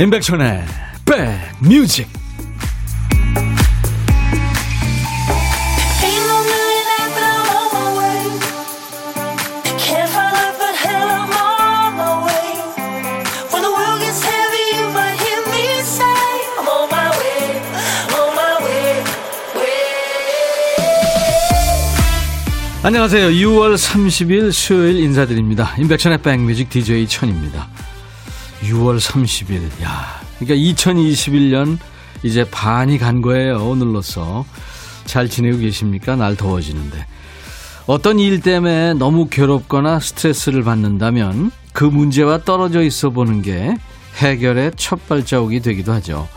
임백천의 백뮤직 안녕하세요. 6월 30일 수요일 인사드립니다. 임백천의 백뮤직 DJ 천입니다. 6월 30일. 야, 그러니까 2021년 이제 반이 간 거예요. 오늘로써. 잘 지내고 계십니까? 날 더워지는데. 어떤 일 때문에 너무 괴롭거나 스트레스를 받는다면 그 문제와 떨어져 있어 보는 게 해결의 첫 발자국이 되기도 하죠.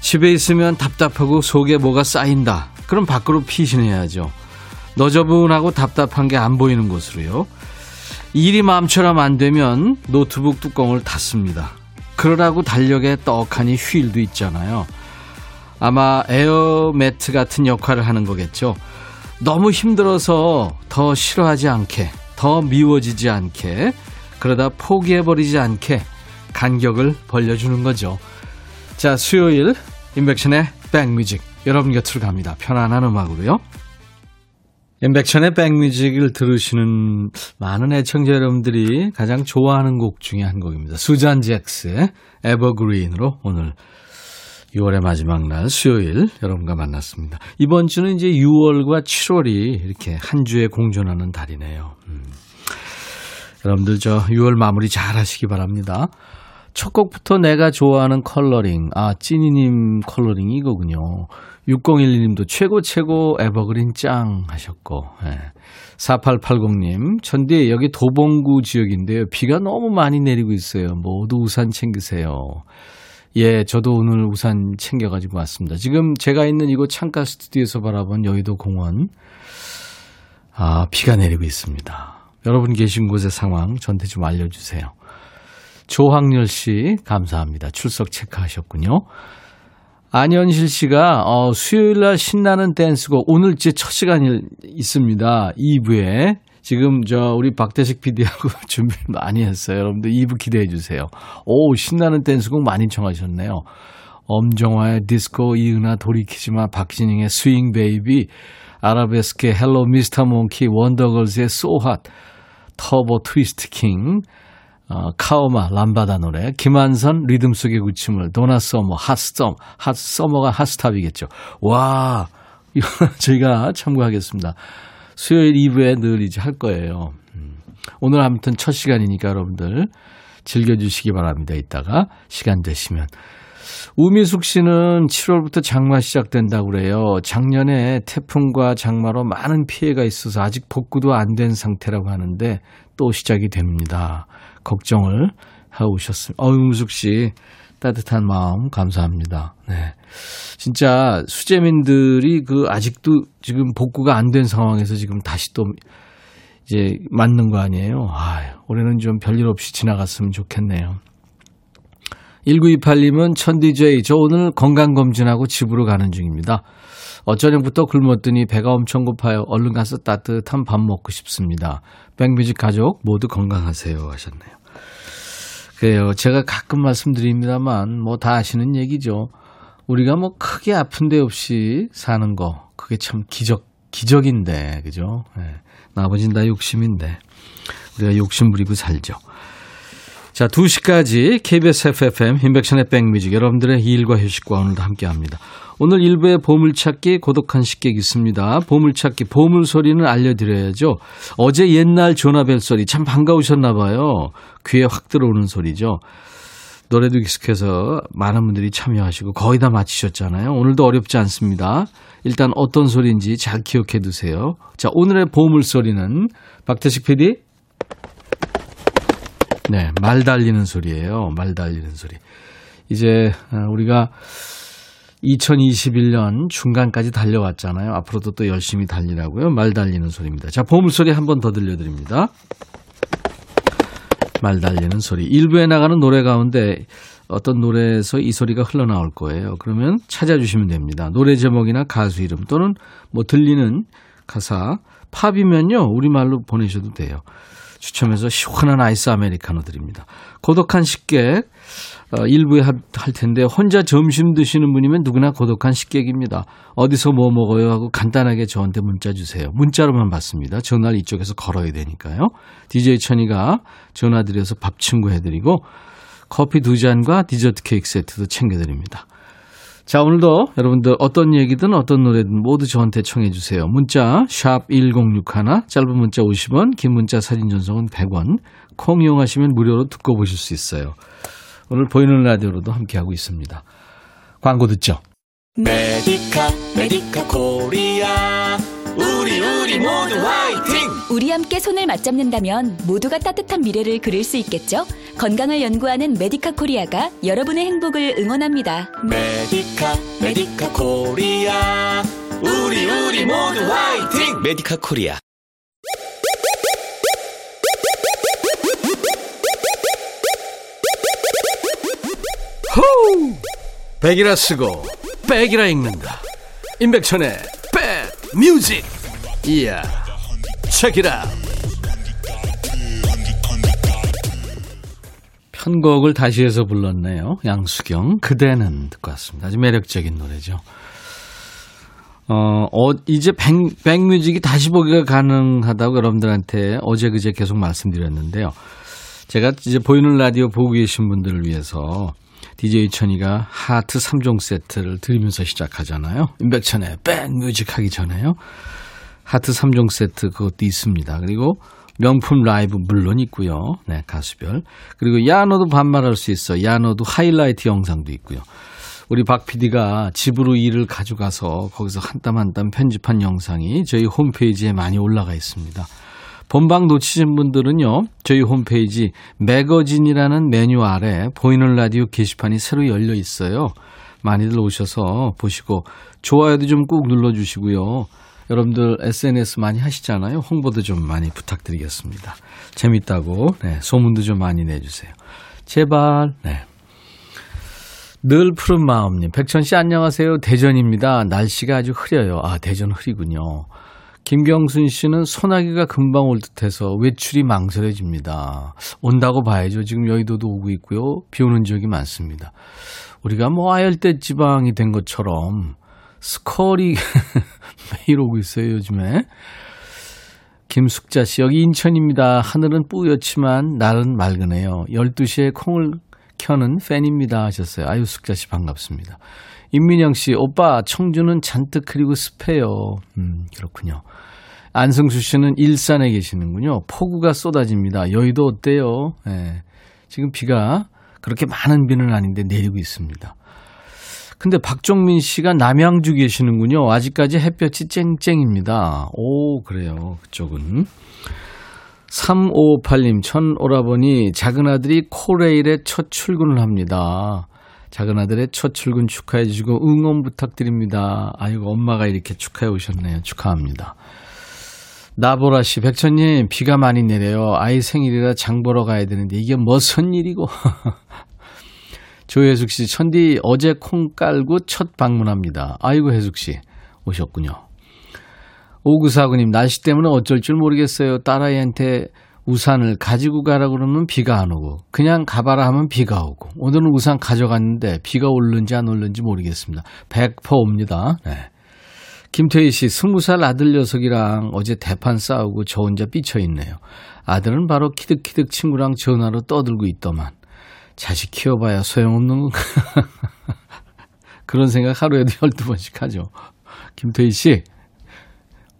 집에 있으면 답답하고 속에 뭐가 쌓인다. 그럼 밖으로 피신해야죠. 너저분하고 답답한 게 안 보이는 곳으로요. 일이 마음처럼 안 되면 노트북 뚜껑을 닫습니다. 그러라고 달력에 떡하니 휴일도 있잖아요. 아마 에어매트 같은 역할을 하는 거겠죠. 너무 힘들어서 더 싫어하지 않게, 더 미워지지 않게, 그러다 포기해버리지 않게 간격을 벌려주는 거죠. 자, 수요일, 임백천의 백뮤직. 여러분 곁으로 갑니다. 편안한 음악으로요. 임백천의 백뮤직을 들으시는 많은 애청자 여러분들이 가장 좋아하는 곡 중에 한 곡입니다. 수잔 잭스의 Evergreen으로 오늘 6월의 마지막 날 수요일 여러분과 만났습니다. 이번 주는 이제 6월과 7월이 이렇게 한 주에 공존하는 달이네요. 음. 여러분들 저 6월 마무리 잘 하시기 바랍니다. 첫 곡부터 내가 좋아하는 컬러링. 아, 찐이님 컬러링이 이거군요. 6012님도 최고 최고 에버그린 짱 하셨고, 예. 4880님, 천디 여기 도봉구 지역인데요. 비가 너무 많이 내리고 있어요. 모두 우산 챙기세요. 예, 저도 오늘 우산 챙겨가지고 왔습니다. 지금 제가 있는 이곳 창가 스튜디오에서 바라본 여의도 공원, 아, 비가 내리고 있습니다. 여러분 계신 곳의 상황 저한테 좀 알려주세요. 조학렬 씨, 감사합니다. 출석 체크하셨군요. 안현실 씨가 어, 수요일 날 신나는 댄스곡 오늘 제 첫 시간이 있습니다. 2부에 지금 저 우리 박대식 PD하고 준비 많이 했어요. 여러분들 2부 기대해 주세요. 오 신나는 댄스곡 많이 청하셨네요. 엄정화의 디스코, 이은하 돌이키지마, 박진영의 Swing Baby, 아라베스크의 Hello Mr. Monkey, 원더걸스의 So Hot, 터보 Twist King, 어, 카오마, 람바다 노래, 김완선, 리듬 속의 그 춤을, 도나 서머, 핫썸, 핫서머가 핫스탑이겠죠. 와, 이거 저희가 참고하겠습니다. 수요일 2부에 늘 이제 할 거예요. 음. 오늘 아무튼 첫 시간이니까 여러분들 즐겨주시기 바랍니다. 이따가 시간 되시면. 우미숙 씨는 7월부터 장마 시작된다고 그래요. 작년에 태풍과 장마로 많은 피해가 있어서 아직 복구도 안 된 상태라고 하는데 또 시작이 됩니다. 걱정을 하고 오셨습니다. 어, 우미숙 씨 따뜻한 마음 감사합니다. 네. 진짜 수재민들이 그 아직도 지금 복구가 안 된 상황에서 지금 다시 또 이제 맞는 거 아니에요? 아, 올해는 좀 별일 없이 지나갔으면 좋겠네요. 1928님은 천디제이, 저 오늘 건강검진하고 집으로 가는 중입니다. 어쩌녁부터 굶었더니 배가 엄청 고파요. 얼른 가서 따뜻한 밥 먹고 싶습니다. 백뮤직 가족 모두 건강하세요 하셨네요. 그래요. 제가 가끔 말씀드립니다만 뭐 다 아시는 얘기죠. 우리가 뭐 크게 아픈 데 없이 사는 거 그게 참 기적 기적인데 그죠? 네. 나머진 다 욕심인데 우리가 욕심 부리고 살죠. 자, 2시까지 KBS FFM 인백션의 백뮤직 여러분들의 일과 휴식과 오늘도 함께합니다. 오늘 일부의 보물찾기 고독한 식객 있습니다. 보물찾기 보물소리는 알려드려야죠. 어제 옛날 전화벨 소리 참 반가우셨나 봐요. 귀에 확 들어오는 소리죠. 노래도 익숙해서 많은 분들이 참여하시고 거의 다 마치셨잖아요. 오늘도 어렵지 않습니다. 일단 어떤 소리인지 잘 기억해 두세요. 자, 오늘의 보물소리는 박태식 PD 네, 말 달리는 소리예요. 말 달리는 소리. 이제 어, 우리가 2021년 중간까지 달려왔잖아요. 앞으로도 또 열심히 달리라고요. 말 달리는 소리입니다. 자, 보물소리 한 번 더 들려드립니다. 말 달리는 소리. 일부에 나가는 노래 가운데 어떤 노래에서 이 소리가 흘러나올 거예요. 그러면 찾아주시면 됩니다. 노래 제목이나 가수 이름 또는 뭐 들리는 가사, 팝이면요. 우리말로 보내셔도 돼요. 추첨해서 시원한 아이스 아메리카노 드립니다. 고독한 식객, 어, 일부에 할, 할 텐데 혼자 점심 드시는 분이면 누구나 고독한 식객입니다. 어디서 뭐 먹어요 하고 간단하게 저한테 문자 주세요. 문자로만 받습니다. 전화를 이쪽에서 걸어야 되니까요. DJ 천이가 전화 드려서 밥 친구 해드리고 커피 두 잔과 디저트 케이크 세트도 챙겨드립니다. 자, 오늘도 여러분들 어떤 얘기든 어떤 노래든 모두 저한테 청해 주세요. 문자 1061, 짧은 문자 50원, 긴 문자 사진 전송은 100원. 콩 이용하시면 무료로 듣고 보실 수 있어요. 오늘 보이는 라디오로도 함께하고 있습니다. 광고 듣죠. 메디카 메디카 코리아 우리 우리 모두 화이팅! 우리 함께 손을 맞잡는다면 모두가 따뜻한 미래를 그릴 수 있겠죠? 건강을 연구하는 메디카 코리아가 여러분의 행복을 응원합니다. 메디카 메디카 코리아 우리 우리 모두 화이팅! 메디카 코리아 호우! 백이라 쓰고 백이라 읽는다. 임백천의 백 뮤직. 이야. 책이라. 편곡을 다시 해서 불렀네요. 양수경 그대는 듣고 왔습니다. 아주 매력적인 노래죠. 어, 어 이제 백, 백뮤직이 다시 보기가 가능하다고 여러분들한테 어제 그제 계속 말씀드렸는데요. 제가 이제 보이는 라디오 보고 계신 분들을 위해서 DJ 천이가 하트 3종 세트를 드리면서 시작하잖아요. 임백천의 백뮤직 하기 전에요. 하트 3종 세트 그것도 있습니다. 그리고 명품 라이브 물론 있고요. 네, 가수별. 그리고 야 너도 반말할 수 있어. 야 너도 하이라이트 영상도 있고요. 우리 박 PD가 집으로 일을 가져가서 거기서 한 땀 한 땀 편집한 영상이 저희 홈페이지에 많이 올라가 있습니다. 본방 놓치신 분들은요, 저희 홈페이지 매거진이라는 메뉴 아래 보이는 라디오 게시판이 새로 열려 있어요. 많이들 오셔서 보시고 좋아요도 좀 꾹 눌러주시고요. 여러분들 SNS 많이 하시잖아요. 홍보도 좀 많이 부탁드리겠습니다. 재밌다고 네, 소문도 좀 많이 내주세요. 제발. 네. 늘 푸른 마음님, 백천 씨 안녕하세요. 대전입니다. 날씨가 아주 흐려요. 아 대전 흐리군요. 김경순 씨는 소나기가 금방 올 듯해서 외출이 망설여집니다. 온다고 봐야죠. 지금 여의도도 오고 있고요. 비 오는 지역이 많습니다. 우리가 뭐 아열대 지방이 된 것처럼 스컬이 매일 오고 있어요, 요즘에. 김숙자 씨, 여기 인천입니다. 하늘은 뿌옇지만 날은 맑으네요. 12시에 콩을 켜는 팬입니다. 하셨어요. 아유, 숙자 씨 반갑습니다. 임민영 씨, 오빠, 청주는 잔뜩 흐리고 습해요. 음, 그렇군요. 안승수 씨는 일산에 계시는군요. 폭우가 쏟아집니다. 여의도 어때요? 예. 지금 비가 그렇게 많은 비는 아닌데 내리고 있습니다. 근데 박종민 씨가 남양주 계시는군요. 아직까지 햇볕이 쨍쨍입니다. 오, 그래요. 그쪽은. 3558님, 천 오라버니, 작은 아들이 코레일에 첫 출근을 합니다. 작은 아들의 첫 출근 축하해 주시고 응원 부탁드립니다. 아이고, 엄마가 이렇게 축하해 오셨네요. 축하합니다. 나보라 씨, 백천님, 비가 많이 내려요. 아이 생일이라 장 보러 가야 되는데 이게 무슨 일이고. 조혜숙 씨, 천디 어제 콩 깔고 첫 방문합니다. 아이고, 혜숙 씨, 오셨군요. 오구사구님, 날씨 때문에 어쩔 줄 모르겠어요. 딸아이한테 우산을 가지고 가라 그러면 비가 안 오고, 그냥 가봐라 하면 비가 오고, 오늘은 우산 가져갔는데 비가 올는지 안 올는지 모르겠습니다. 100% 옵니다. 네. 김태희 씨, 스무 살 아들 녀석이랑 어제 대판 싸우고 저 혼자 삐쳐있네요. 아들은 바로 키득키득 친구랑 전화로 떠들고 있더만. 자식 키워봐야 소용없는? 그런 생각 하루에도 12번씩 하죠. 김태희 씨.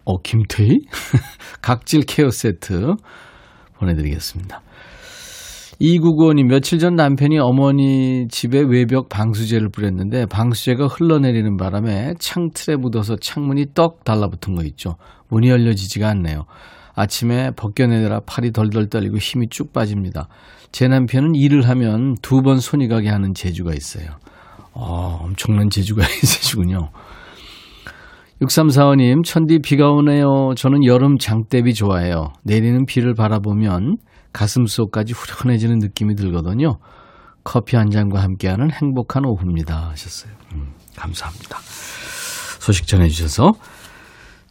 어, 김태희? 각질 케어 세트 보내드리겠습니다. 이구구원이 며칠 전 남편이 어머니 집에 외벽 방수제를 뿌렸는데 방수제가 흘러내리는 바람에 창틀에 묻어서 창문이 떡 달라붙은 거 있죠. 문이 열려지지가 않네요. 아침에 벗겨내느라 팔이 덜덜 떨리고 힘이 쭉 빠집니다. 제 남편은 일을 하면 두 번 손이 가게 하는 재주가 있어요. 어, 엄청난 재주가 있으시군요. 6345님, 천디 비가 오네요. 저는 여름 장대비 좋아해요. 내리는 비를 바라보면 가슴 속까지 후련해지는 느낌이 들거든요. 커피 한 잔과 함께하는 행복한 오후입니다. 하셨어요. 음, 감사합니다. 소식 전해주셔서.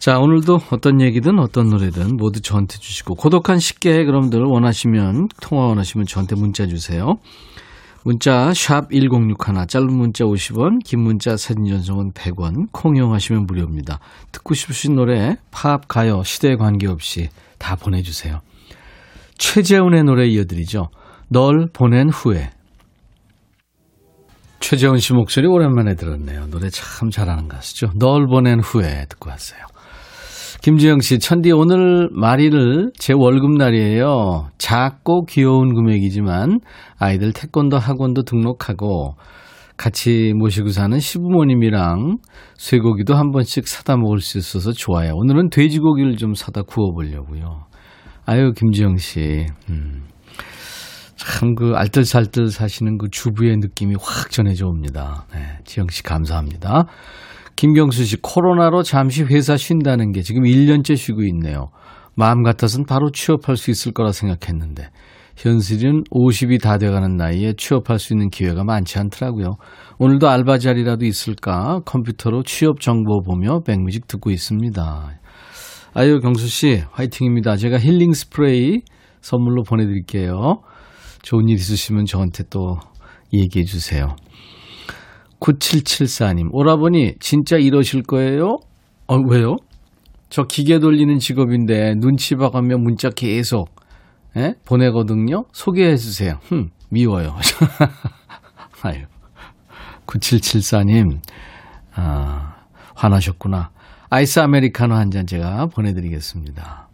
자, 오늘도 어떤 얘기든 어떤 노래든 모두 저한테 주시고, 고독한 식객 여러분들 원하시면, 통화 원하시면 저한테 문자 주세요. 문자 1061, 짧은 문자 50원, 긴 문자 사진 전송은 100원, 콩 이용하시면 무료입니다. 듣고 싶으신 노래, 팝, 가요, 시대에 관계없이 다 보내주세요. 최재훈의 노래 이어드리죠. 널 보낸 후에. 최재훈 씨 목소리 오랜만에 들었네요. 노래 참 잘하는 가수죠. 널 보낸 후에 듣고 왔어요. 김지영 씨, 천디 오늘 말일을 제 월급날이에요. 작고 귀여운 금액이지만 아이들 태권도 학원도 등록하고 같이 모시고 사는 시부모님이랑 쇠고기도 한 번씩 사다 먹을 수 있어서 좋아요. 오늘은 돼지고기를 좀 사다 구워보려고요. 아유, 김지영 씨. 음. 참 그 알뜰살뜰 사시는 그 주부의 느낌이 확 전해져 옵니다. 네, 지영 씨 감사합니다. 김경수 씨, 코로나로 잠시 회사 쉰다는 게 지금 1년째 쉬고 있네요. 마음 같아선 바로 취업할 수 있을 거라 생각했는데 현실은 50이 다 돼가는 나이에 취업할 수 있는 기회가 많지 않더라고요. 오늘도 알바 자리라도 있을까 컴퓨터로 취업 정보 보며 백뮤직 듣고 있습니다. 아유 경수 씨 화이팅입니다. 제가 힐링 스프레이 선물로 보내드릴게요. 좋은 일 있으시면 저한테 또 얘기해 주세요. 9774님, 오라버니, 진짜 이러실 거예요? 어, 왜요? 저 기계 돌리는 직업인데 눈치 봐가며 문자 계속 예? 보내거든요. 소개해 주세요. 흠, 미워요. 아유. 9774님, 아, 화나셨구나. 아이스 아메리카노 한 잔 제가 보내드리겠습니다.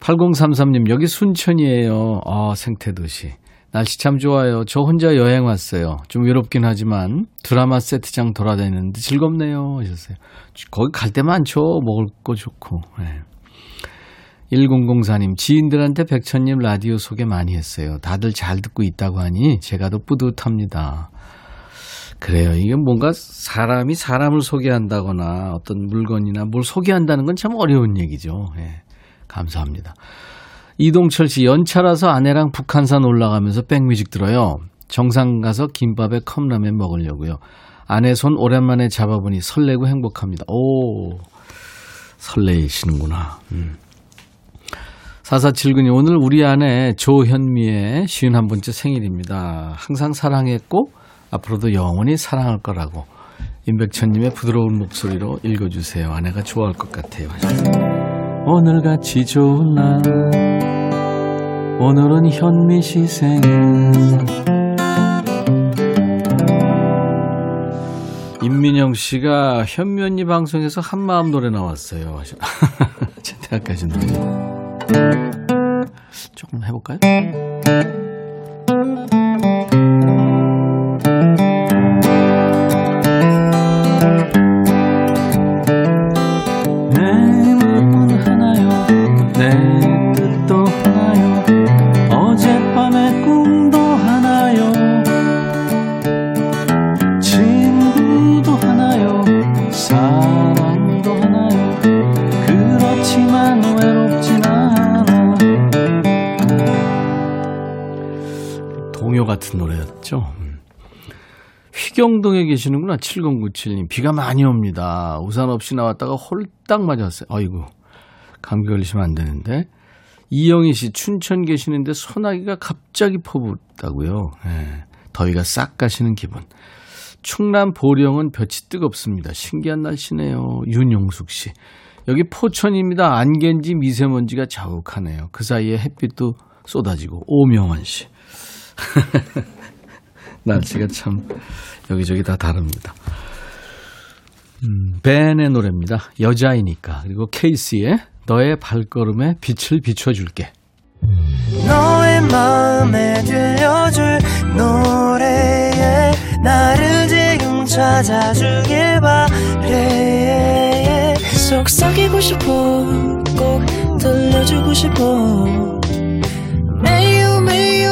8033님, 여기 순천이에요. 아, 생태도시. 날씨 참 좋아요. 저 혼자 여행 왔어요. 좀 외롭긴 하지만 드라마 세트장 돌아다니는데 즐겁네요. 하셨어요. 거기 갈때 많죠. 먹을 거 좋고. 네. 1004님, 지인들한테 백천님 라디오 소개 많이 했어요. 다들 잘 듣고 있다고 하니 제가 더 뿌듯합니다. 그래요. 이게 뭔가 사람이 사람을 소개한다거나 어떤 물건이나 뭘 소개한다는 건 참 어려운 얘기죠. 예. 감사합니다. 이동철 씨 연차라서 아내랑 북한산 올라가면서 백뮤직 들어요. 정상 가서 김밥에 컵라면 먹으려고요. 아내 손 오랜만에 잡아보니 설레고 행복합니다. 오 설레이시는구나. 음. 4479님 오늘 우리 아내 조현미의 51번째 생일입니다. 항상 사랑했고 앞으로도 영원히 사랑할 거라고 임백천님의 부드러운 목소리로 읽어주세요. 아내가 좋아할 것 같아요. 오늘같이 좋은 날 오늘은 현미 시 생일 임민영 씨가 현미 언니 방송에서 한마음 노래 나왔어요. 제 대학까지 노래. 조금 해볼까요? 같은 노래였죠. 음. 휘경동에 계시는구나. 7097님. 비가 많이 옵니다. 우산 없이 나왔다가 홀딱 맞았어요. 아이고. 감기 걸리시면 안 되는데. 이영희 씨, 춘천 계시는데 소나기가 갑자기 퍼붓다고요. 예, 더위가 싹 가시는 기분. 충남 보령은 볕이 뜨겁습니다. 신기한 날씨네요. 윤용숙 씨. 여기 포천입니다. 안개인지 미세먼지가 자욱하네요. 그 사이에 햇빛도 쏟아지고. 오명환 씨. 날씨가 참 여기저기 다 다릅니다. 음, 벤의 노래입니다. 여자이니까. 그리고 케이스의 너의 발걸음에 빛을 비춰줄게. 너의 마음에 들려줄 노래에 나를 지금 찾아주길 바래 속삭이고 싶어 꼭 들려주고 싶어 매우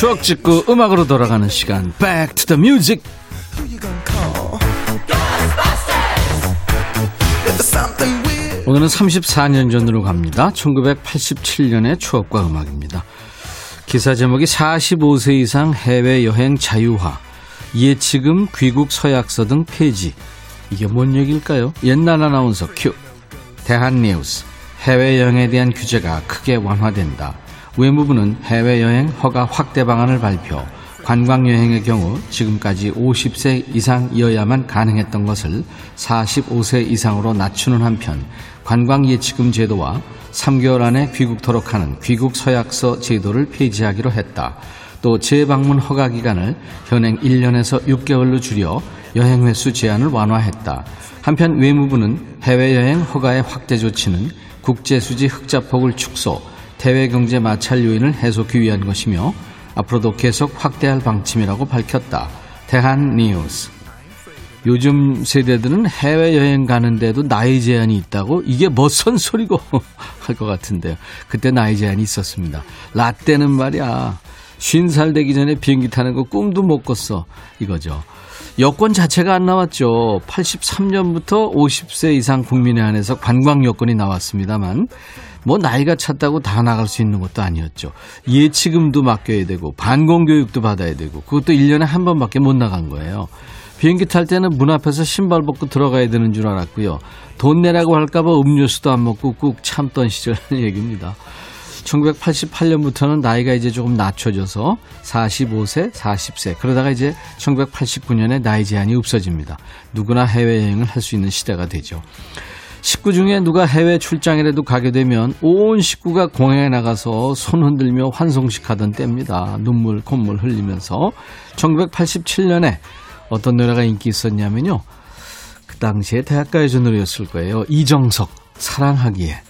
추억 짓고 음악으로 돌아가는 시간 Back to the Music 오늘은 34년 전으로 갑니다. 1987년의 추억과 음악입니다. 기사 제목이 45세 이상 해외여행 자유화 예치금 귀국 서약서 등 폐지 이게 뭔 얘기일까요? 옛날 아나운서 큐 대한뉴스 해외여행에 대한 규제가 크게 완화된다. 외무부는 해외여행 허가 확대 방안을 발표. 관광여행의 경우 지금까지 50세 이상이어야만 가능했던 것을 45세 이상으로 낮추는 한편 관광예치금 제도와 3개월 안에 귀국토록 하는 귀국서약서 제도를 폐지하기로 했다. 또 재방문 허가 기간을 현행 1년에서 6개월로 줄여 여행 횟수 제한을 완화했다. 한편 외무부는 해외여행 허가의 확대 조치는 국제수지 흑자폭을 축소, 대외 경제 마찰 요인을 해소하기 위한 것이며 앞으로도 계속 확대할 방침이라고 밝혔다. 대한 뉴스 요즘 세대들은 해외여행 가는데도 나이 제한이 있다고 이게 멋선 소리고 할 것 같은데요. 그때 나이 제한이 있었습니다. 라떼는 말이야. 쉰살 되기 전에 비행기 타는 거 꿈도 못 꿨어. 이거죠. 여권 자체가 안 나왔죠. 83년부터 50세 이상 국민에 한해서 관광 여건이 나왔습니다만 뭐 나이가 찼다고 다 나갈 수 있는 것도 아니었죠. 예치금도 맡겨야 되고 반공 교육도 받아야 되고 그것도 1년에 한 번밖에 못 나간 거예요. 비행기 탈 때는 문 앞에서 신발 벗고 들어가야 되는 줄 알았고요. 돈 내라고 할까봐 음료수도 안 먹고 꾹 참던 시절 얘기입니다. 1988년부터는 나이가 이제 조금 낮춰져서 45세, 40세. 그러다가 이제 1989년에 나이 제한이 없어집니다. 누구나 해외여행을 할 수 있는 시대가 되죠. 식구 중에 누가 해외 출장이라도 가게 되면 온 식구가 공항에 나가서 손 흔들며 환송식 하던 때입니다. 눈물, 콧물 흘리면서 1987년에 어떤 노래가 인기 있었냐면요. 그 당시에 대학가요제 노래였을 거예요. 이정석, 사랑하기에.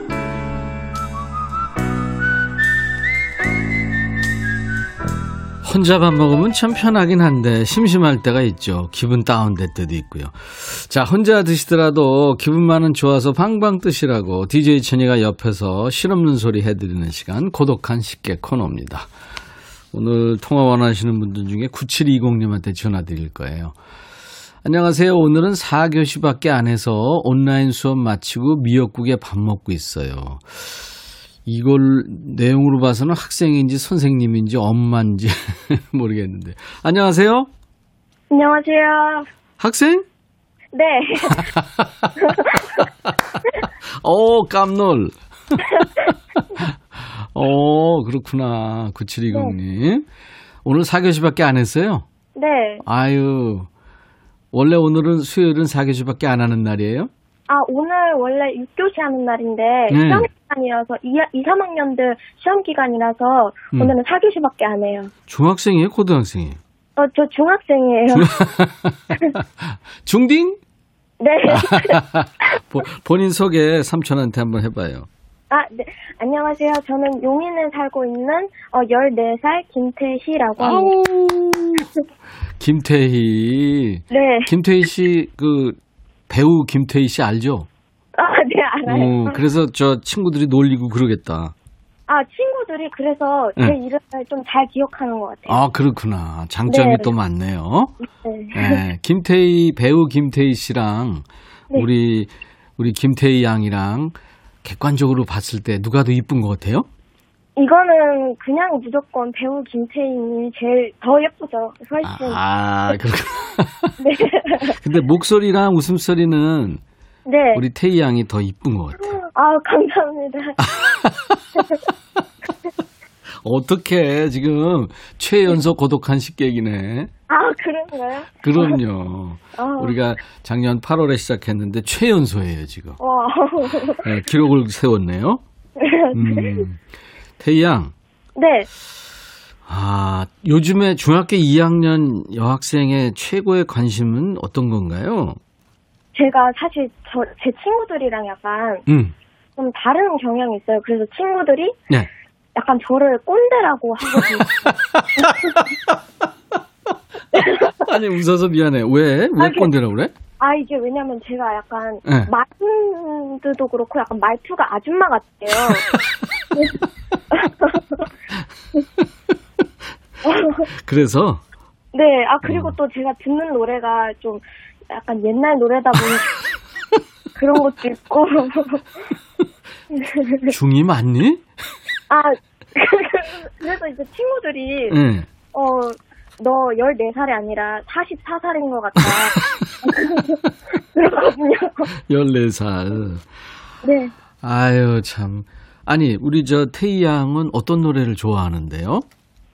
혼자 밥 먹으면 참 편하긴 한데 심심할 때가 있죠. 기분 다운될 때도 있고요. 자, 혼자 드시더라도 기분만은 좋아서 방방 뜨시라고 DJ 천이가 옆에서 실없는 소리 해드리는 시간 고독한 식객 코너입니다. 오늘 통화 원하시는 분들 중에 9720님한테 전화 드릴 거예요. 안녕하세요. 오늘은 4교시밖에 안 해서 온라인 수업 마치고 미역국에 밥 먹고 있어요. 이걸 내용으로 봐서는 학생인지 선생님인지 엄마인지 모르겠는데. 안녕하세요. 안녕하세요. 학생? 네. 오, 깜놀. 오, 그렇구나. 9720님. 네. 오늘 4교시밖에 안 했어요? 네. 아유. 원래 오늘은 수요일은 4교시밖에 안 하는 날이에요? 아, 오늘 원래 6교시 하는 날인데, 네. 시험 기간이라서, 2, 2, 3학년들 시험 기간이라서, 음. 오늘은 4교시밖에 안 해요. 중학생이에요? 고등학생이에요? 어, 저 중학생이에요. 중딩? 네. 본인 소개 삼촌한테 한번 해봐요. 아, 네. 안녕하세요. 저는 용인에 살고 있는 어, 14살 김태희라고 합니다. 김태희. 네. 김태희 씨, 그, 배우 김태희 씨 알죠? 아, 네, 알아요. 어, 그래서 저 친구들이 놀리고 그러겠다. 아, 친구들이 그래서 제 네. 이름을 좀 잘 기억하는 것 같아요. 아, 그렇구나. 장점이 네. 또 많네요. 네. 네. 김태희, 배우 김태희 씨랑 네. 우리, 우리 김태희 양이랑 객관적으로 봤을 때 누가 더 이쁜 것 같아요? 이거는 그냥 무조건 배우 김태희님이 제일 더 예쁘죠. 훨씬. 아, 그렇구나. 네. 근데 목소리랑 웃음소리는 네. 우리 태희 양이 더 이쁜 것 같아요. 아, 감사합니다. 어떻게 지금 최연소 고독한 식객이네. 아, 그런가요? 그럼요. 아. 우리가 작년 8월에 시작했는데 최연소예요, 지금. 와. 네, 기록을 세웠네요. 음. 태희 양. 네. 아, 요즘에 중학교 2학년 여학생의 최고의 관심은 어떤 건가요? 제가 사실 저, 제 친구들이랑 약간 음. 좀 다른 경향이 있어요. 그래서 친구들이 네. 약간 저를 꼰대라고 하거든요. 아니, 웃어서 미안해. 왜? 왜 아니, 꼰대라고 그래? 아 이게 왜냐면 제가 약간 네. 마인드도 그렇고 약간 말투가 아줌마 같아요. 그래서 네, 아 그리고 어. 또 제가 듣는 노래가 좀 약간 옛날 노래다 보니 그런 것도 있고. 중이 맞니? 아 그래서 이제 친구들이 응. 어 너 14살이 아니라 44살인 것 같다. 그러거든요. 14살. 네. 아유, 참. 아니, 우리 저 태희 양은 어떤 노래를 좋아하는데요?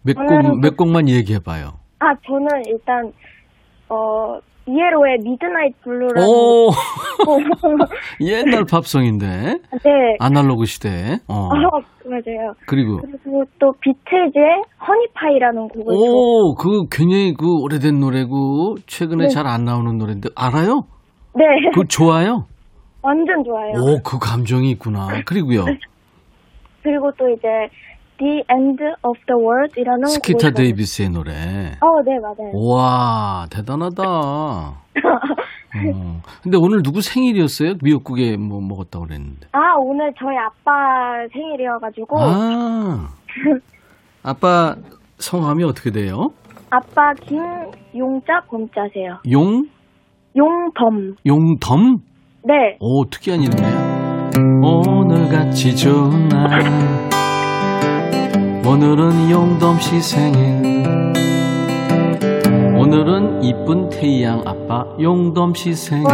몇 곡, 저는 몇 곡만 얘기해봐요. 아 저는 일단 어 ELO의 Midnight Blue라는 오! 옛날 팝송인데. 네. 아날로그 시대. 어. 아, 맞아요. 그리고, 그리고 또 비틀즈의 Honey Pie라는 곡을 좋아- 오, 그 굉장히 그 오래된 노래고, 최근에 네. 잘 안 나오는 노래인데, 알아요? 네. 그거 좋아요? 완전 좋아요. 오, 그 감정이 있구나. 그리고요. 그리고 또 이제 The End of the World이라는 스키타 곡을 데이비스의 노래. 어, 네, 맞아요. 와, 대단하다. 어. 근데 오늘 누구 생일이었어요? 미역국에 뭐 먹었다고 그랬는데. 아, 오늘 저희 아빠 생일이어가지고 아. 아빠 성함이 어떻게 돼요? 아빠 김용자 범자세요. 용? 용범. 용덤? 네. 오, 특이한 이름이에요. 오늘같이 좋은 날. 오늘은 용덤 씨 생일. 오늘은 이쁜 태희양 아빠 용덤 씨 생일.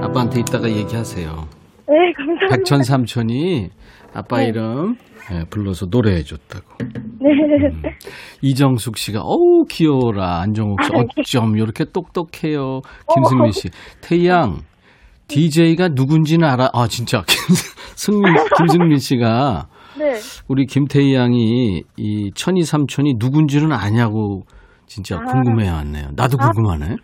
아빠한테 이따가 얘기하세요. 네, 감사합니다. 백천 삼촌이 아빠 네. 이름 예, 불러서 노래해 줬다고. 네. 이정숙 씨가 어우 귀여워라 안정욱 씨 어쩜 이렇게 똑똑해요. 김승민 씨 태양 DJ가 누군지는 알아. 아 진짜 승민 김승민 씨가 네. 우리 김태희 양이 이 천이 삼촌이 누군지는 아냐고 진짜 아. 궁금해 왔네요. 나도 아. 궁금하네.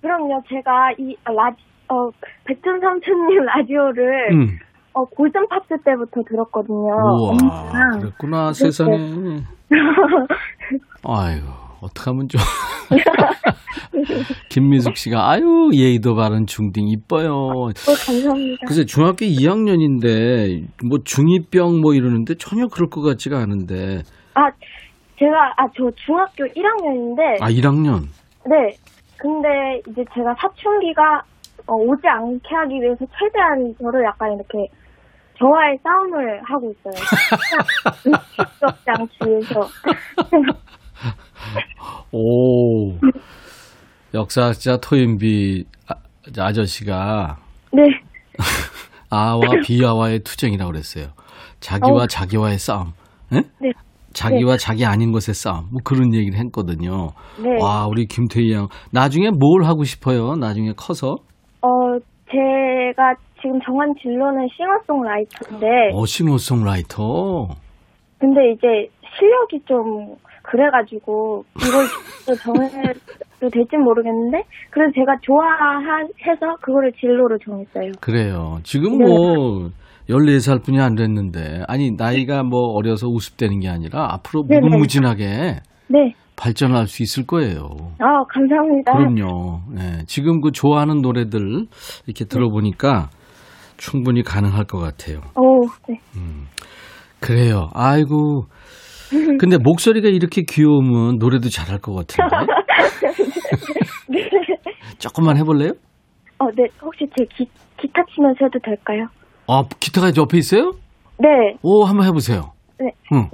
그럼요, 제가 이 라디, 어, 백준 삼촌님 라디오를 음. 어, 골든 팝스 때부터 들었거든요. 우와. 그랬구나 세상에. 아이고 어떡하면 좋아. 김미숙 씨가 아유 예의도 바른 중딩 이뻐요. 어, 감사합니다. 글쎄 중학교 2학년인데 뭐 중2병 뭐 이러는데 전혀 그럴 것 같지가 않은데 아, 제가, 아, 저 중학교 1학년인데, 아 1학년 네. 근데 이제 제가 사춘기가 어, 오지 않게 하기 위해서 최대한 저를 약간 이렇게 저와의 싸움을 하고 있어요. 않기 위해서. 오 역사학자 토인비 아, 아저씨가 네. 아와 비아와의 투쟁이라고 그랬어요. 자기와 어. 자기와의 싸움. 예? 네. 자기와 자기 아닌 것의 싸움. 뭐 그런 얘기를 했거든요. 네. 와, 우리 김태희 양. 나중에 뭘 하고 싶어요? 나중에 커서? 어, 제가 지금 정한 진로는 싱어송라이터인데, 어, 싱어송라이터. 근데 이제 실력이 좀 그래가지고 이걸 또 정해도 될진 모르겠는데, 그래서 제가 좋아해서 그거를 진로로 정했어요. 그래요. 지금 네. 뭐 14살 뿐이 안 됐는데 아니 나이가 뭐 어려서 우습다는 게 아니라 앞으로 네네. 무궁무진하게 네. 발전할 수 있을 거예요. 아, 감사합니다. 그럼요. 네. 지금 그 좋아하는 노래들 이렇게 들어보니까 충분히 가능할 것 같아요. 오, 네. 그래요. 아이고. 근데 목소리가 이렇게 귀여우면 노래도 잘할 것 같은데. 조금만 해볼래요? 어, 네. 혹시 제 기, 기타 치면서 해도 될까요? 아, 기타가 옆에 있어요? 네. 오, 한번 해보세요. 네. 응.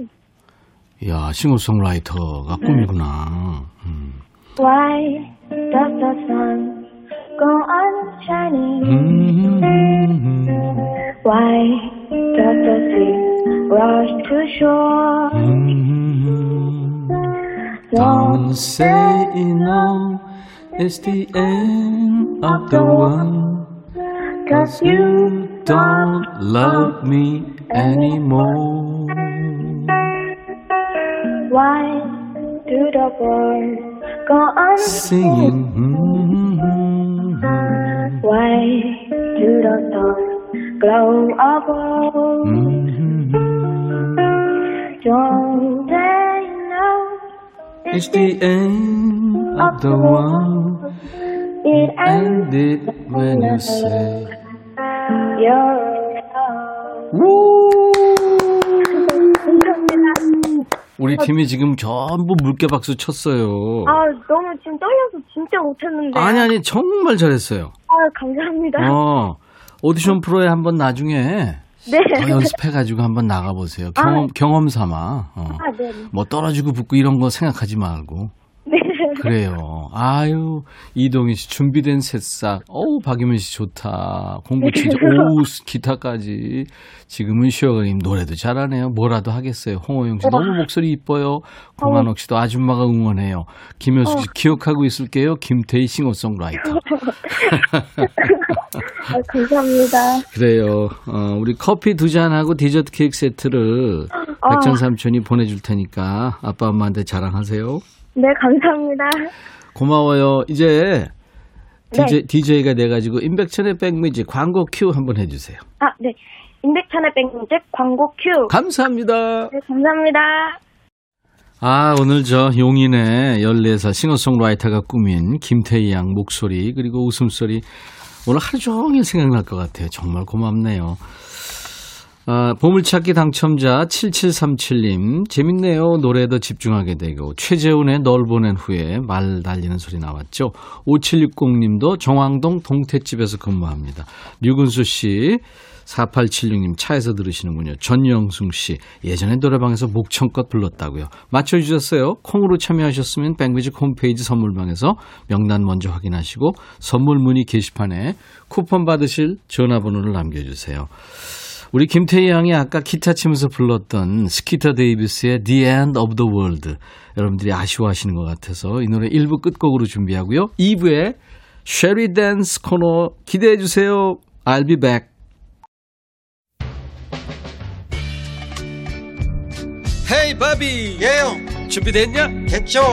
이야, 싱어송라이터가 꿈이구나. 음. Why does the sun go on shining? 음, Why does the sea rush to shore? 음. Don't Don't say no, it's the end of the world. cause you Don't love me anymore. Why do the birds go singing. Mm -hmm. Why do the stars glow above? Mm -hmm. Don't they know it's the end of the world? It ended when you said you're alone. Woo! 우리 팀이 지금 전부 물개 박수 쳤어요. 아 너무 지금 떨려서 진짜 못했는데. 아니 아니 정말 잘했어요. 아 감사합니다. 어 오디션 프로에 한번 나중에 네. 더 연습해가지고 한번 나가보세요. 경험 경험 삼아. 어. 아 네. 뭐 떨어지고 붙고 이런 거 생각하지 말고. 네. 그래요. 아유, 이동희 씨 준비된 새싹. 어우, 박유민 씨 좋다. 공부 진짜, 오우, 기타까지. 지금은 쉬어가님 노래도 잘하네요. 뭐라도 하겠어요. 홍호영 씨 너무 목소리 이뻐요. 공한옥 씨도 아줌마가 응원해요. 김효숙 씨 기억하고 있을게요. 김태희 싱어송라이터. 아, 감사합니다. 그래요. 어, 우리 커피 두 잔하고 디저트 케이크 세트를 백천 삼촌이 보내줄 테니까 아빠 엄마한테 자랑하세요. 네 감사합니다. 고마워요. 이제 네. DJ, DJ가 돼가지고 임백천의 백뮤직 광고 큐 한번 해주세요. 아 네. 임백천의 백뮤직 광고 큐. 감사합니다. 네 감사합니다. 아, 오늘 저 용인의 14살 싱어송라이터가 꾸민 김태희 양 목소리 그리고 웃음소리 오늘 하루 종일 생각날 것 같아요. 정말 고맙네요. 아, 보물찾기 당첨자 7737님 재밌네요. 노래도 집중하게 되고 최재훈의 널 보낸 후에 말 달리는 소리 나왔죠. 5760님도 정왕동 동태집에서 근무합니다. 류근수 씨 4876님 차에서 들으시는군요. 전영숙 씨 예전에 노래방에서 목청껏 불렀다고요. 맞춰주셨어요. 콩으로 참여하셨으면 백뮤직 홈페이지 선물방에서 명단 먼저 확인하시고 선물 문의 게시판에 쿠폰 받으실 전화번호를 남겨주세요. 우리 김태희 양이 아까 기타 치면서 불렀던 스키터 데이비스의 The End of the World. 여러분들이 아쉬워하시는 것 같아서 이 노래 1부 끝곡으로 준비하고요. 2부에 Shall We Dance 코너 기대해 주세요. I'll be back. Hey 바비 예영. 준비됐냐? 됐죠.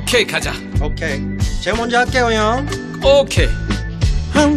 오케이 가자. 오케이. 제가 먼저 할게요 형. 오케이. I'm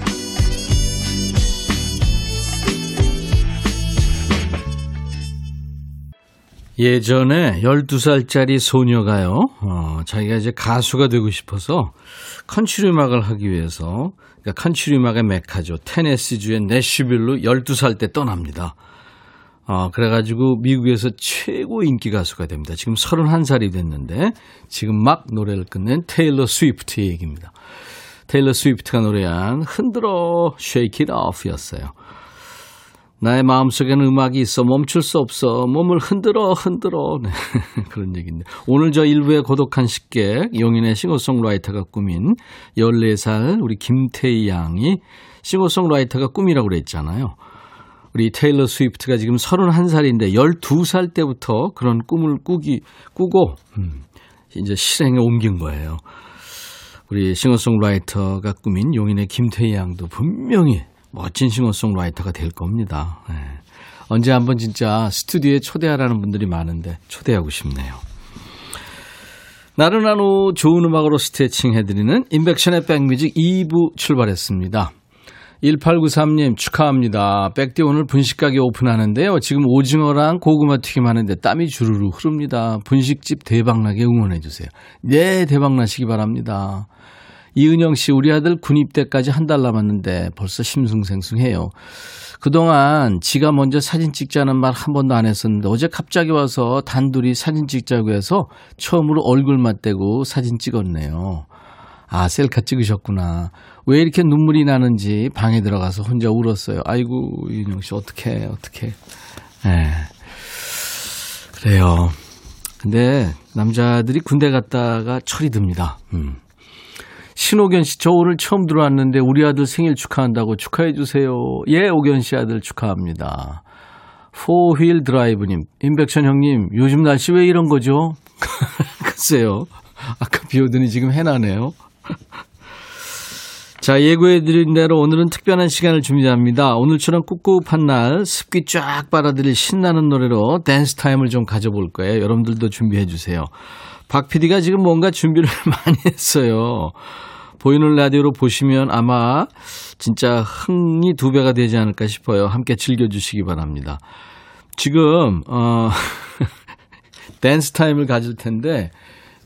예전에 12살짜리 소녀가요, 어, 자기가 이제 가수가 되고 싶어서 컨츄리 음악을 하기 위해서, 그러니까 컨츄리 음악의 메카죠. 테네시주의 내슈빌로 12살 때 떠납니다. 어, 그래가지고 미국에서 최고 인기 가수가 됩니다. 지금 31살이 됐는데, 지금 막 노래를 끝낸 테일러 스위프트의 얘기입니다. 테일러 스위프트가 노래한 흔들어 Shake It Off 였어요. 나의 마음속에는 음악이 있어 멈출 수 없어 몸을 흔들어 흔들어 네, 그런 얘기인데 오늘 저 일부의 고독한 식객 용인의 싱어송라이터가 꾸민 14살 우리 김태희 양이 싱어송라이터가 꿈이라고 그랬잖아요. 우리 테일러 스위프트가 지금 31살인데 12살 때부터 그런 꿈을 꾸기 꾸고 음, 이제 실행에 옮긴 거예요. 우리 싱어송라이터가 꾸민 용인의 김태희 양도 분명히 멋진 싱어송라이터가 될 겁니다. 네. 언제 한번 진짜 스튜디오에 초대하라는 분들이 많은데 초대하고 싶네요. 나른한 오후 좋은 음악으로 스트레칭 해드리는 인백션의 백뮤직 2부 출발했습니다. 1893님 축하합니다. 백디 오늘 분식가게 오픈하는데요. 지금 오징어랑 고구마 튀김 하는데 땀이 주르르 흐릅니다. 분식집 대박나게 응원해주세요. 네, 대박나시기 바랍니다. 이은영 씨, 우리 아들 군입대까지 한 달 남았는데 벌써 심승생승해요. 그동안 지가 먼저 사진 찍자는 말 한 번도 안 했었는데 어제 갑자기 와서 단둘이 사진 찍자고 해서 처음으로 얼굴 맞대고 사진 찍었네요. 아, 셀카 찍으셨구나. 왜 이렇게 눈물이 나는지 방에 들어가서 혼자 울었어요. 아이고, 이은영 씨, 어떡해, 어떡해. 예. 그래요. 근데 남자들이 군대 갔다가 철이 듭니다. 음. 신호견 씨, 저 오늘 처음 들어왔는데 우리 아들 생일 축하한다고 축하해 주세요. 예, 오견 씨 아들 축하합니다. Four Wheel Drive님, 임백천 형님, 요즘 날씨 왜 이런 거죠? 글쎄요. 아까 비 오더니 지금 해나네요. 자, 예고해드린 대로 오늘은 특별한 시간을 준비합니다. 오늘처럼 꿉꿉한 날 습기 쫙 빨아들일 신나는 노래로 댄스 타임을 좀 가져볼 거예요. 여러분들도 준비해 주세요. 박 PD가 지금 뭔가 준비를 많이 했어요. 보이는 라디오로 보시면 아마 진짜 흥이 두 배가 되지 않을까 싶어요. 함께 즐겨주시기 바랍니다. 지금, 어, 댄스 타임을 가질 텐데,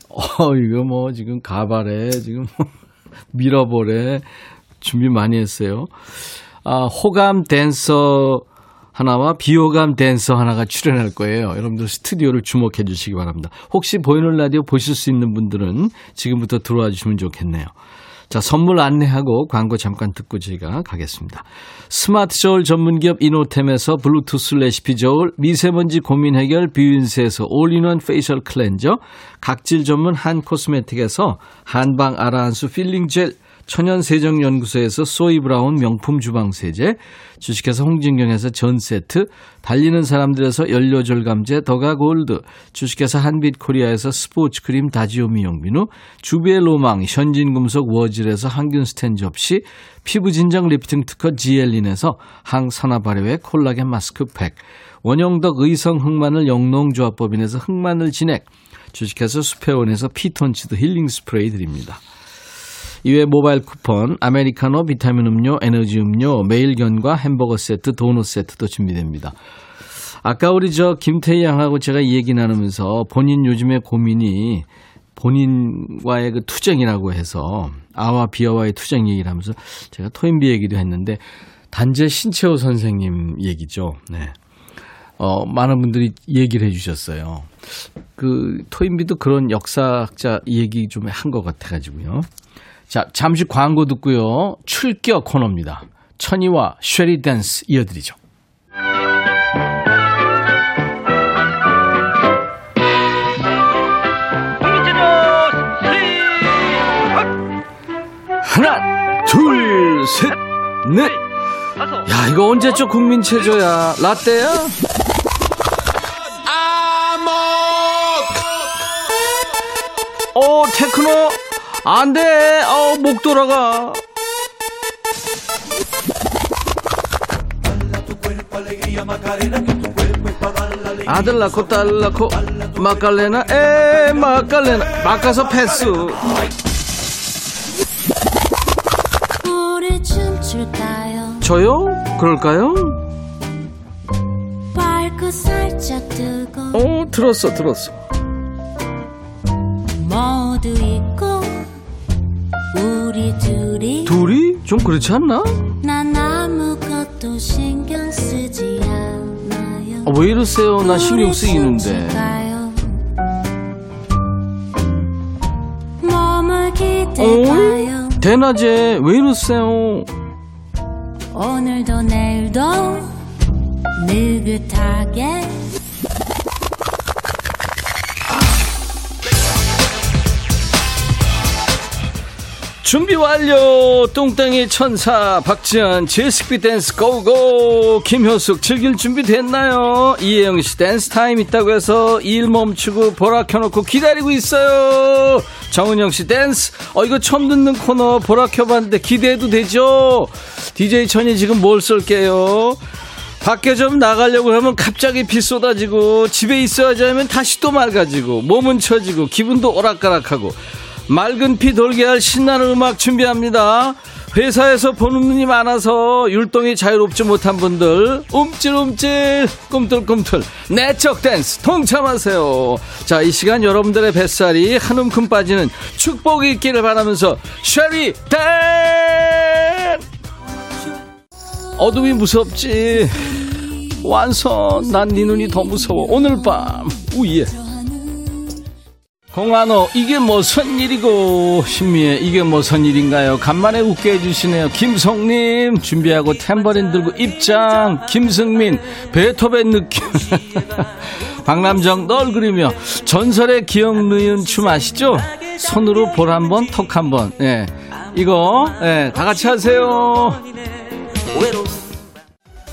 어, 이거 뭐 지금 가발에 지금 미러볼에 준비 많이 했어요. 아, 호감 댄서 하나와 비호감 댄서 하나가 출연할 거예요. 여러분들 스튜디오를 주목해 주시기 바랍니다. 혹시 보이는 라디오 보실 수 있는 분들은 지금부터 들어와 주시면 좋겠네요. 자, 선물 안내하고 광고 잠깐 듣고 저희가 가겠습니다. 스마트 저울 전문기업 이노템에서 블루투스 레시피 저울, 미세먼지 고민 해결 뷰인스에서 all-in-one facial cleanser, 각질 전문 한 코스메틱에서 한방 아라한수 peeling gel, 천연세정연구소에서 소이브라운 명품 주방세제, 주식회사 홍진경에서 전세트, 달리는 사람들에서 연료절감제 더가골드, 주식회사 한빛코리아에서 스포츠크림 다지오 미용비누, 주베로망 현진금속 워즐에서 항균스텐 접시, 피부진정 리프팅 특허 지엘린에서 항산화 발효의 콜라겐 마스크팩, 원형덕 의성 흑마늘 영농조합법인에서 흑마늘 진액, 주식회사 수페원에서 피톤치드 힐링 스프레이 드립니다. 이외 모바일 쿠폰, 아메리카노, 비타민 음료, 에너지 음료, 매일견과 햄버거 세트, 도넛 세트도 준비됩니다. 아까 우리 저 김태희 양하고 제가 얘기 나누면서 본인 요즘에 고민이 본인과의 그 투쟁이라고 해서 아와 비아와의 투쟁 얘기를 하면서 제가 토인비 얘기도 했는데 단재 신채호 선생님 얘기죠. 네. 어, 많은 분들이 얘기를 해 주셨어요. 그 토인비도 그런 역사학자 얘기 좀 한 것 같아 가지고요. 자, 잠시 광고 듣고요. 출격 코너입니다. 천이와 shall we dance 이어드리죠. 하나, 둘, 셋, 넷. 야, 이거 언제적 국민 체조야? 라떼야? 어, 테크노? 안 돼! 어, 목 돌아가. 아들 낳고 딸 낳고 마칼레나 에 마칼레나 막가서 패스? 저요? 그럴까요? 어 들었어 들었어 모두 잊고 우리 둘이 둘이? 좀 그렇지 않나? 난 아무것도 신경 쓰지 않아요 아, 왜 이러세요 나 신경 쓰이는데 어? 대낮에 왜 이러세요 오늘도 내일도 느긋하게 준비 완료. 뚱땅이 천사 박지현 제스피 댄스 go go 김효숙 즐길 준비 됐나요? 이혜영씨 댄스 타임 있다고 해서 일 멈추고 보라 켜놓고 기다리고 있어요. 정은영씨 댄스. 어 이거 처음 듣는 코너. 보라 켜봤는데 기대해도 되죠? DJ 천이 지금 뭘 쏠게요? 밖에 좀 나가려고 하면 갑자기 비 쏟아지고 집에 있어야지 하면 다시 또 맑아지고 몸은 처지고 기분도 오락가락하고 맑은 피 돌게 할 신나는 음악 준비합니다. 회사에서 보는 눈이 많아서 율동이 자유롭지 못한 분들 움찔움찔 꿈틀꿈틀 내적 댄스 동참하세요. 자, 이 시간 여러분들의 뱃살이 한 움큼 빠지는 축복이 있기를 바라면서 쉐리 댄! 어둠이 무섭지. 완선 난 네 눈이 더 무서워. 오늘 밤 우예. 공한호 이게 무슨 일이고? 신미애 이게 무슨 일인가요? 간만에 웃게 해주시네요. 김성님 준비하고 탬버린 들고 입장. 김승민 베토벤 느낌. 박남정 널 그리며. 전설의 기억 누은 춤 아시죠? 손으로 볼 한번 턱 한번. 예. 이거 예, 다 같이 하세요.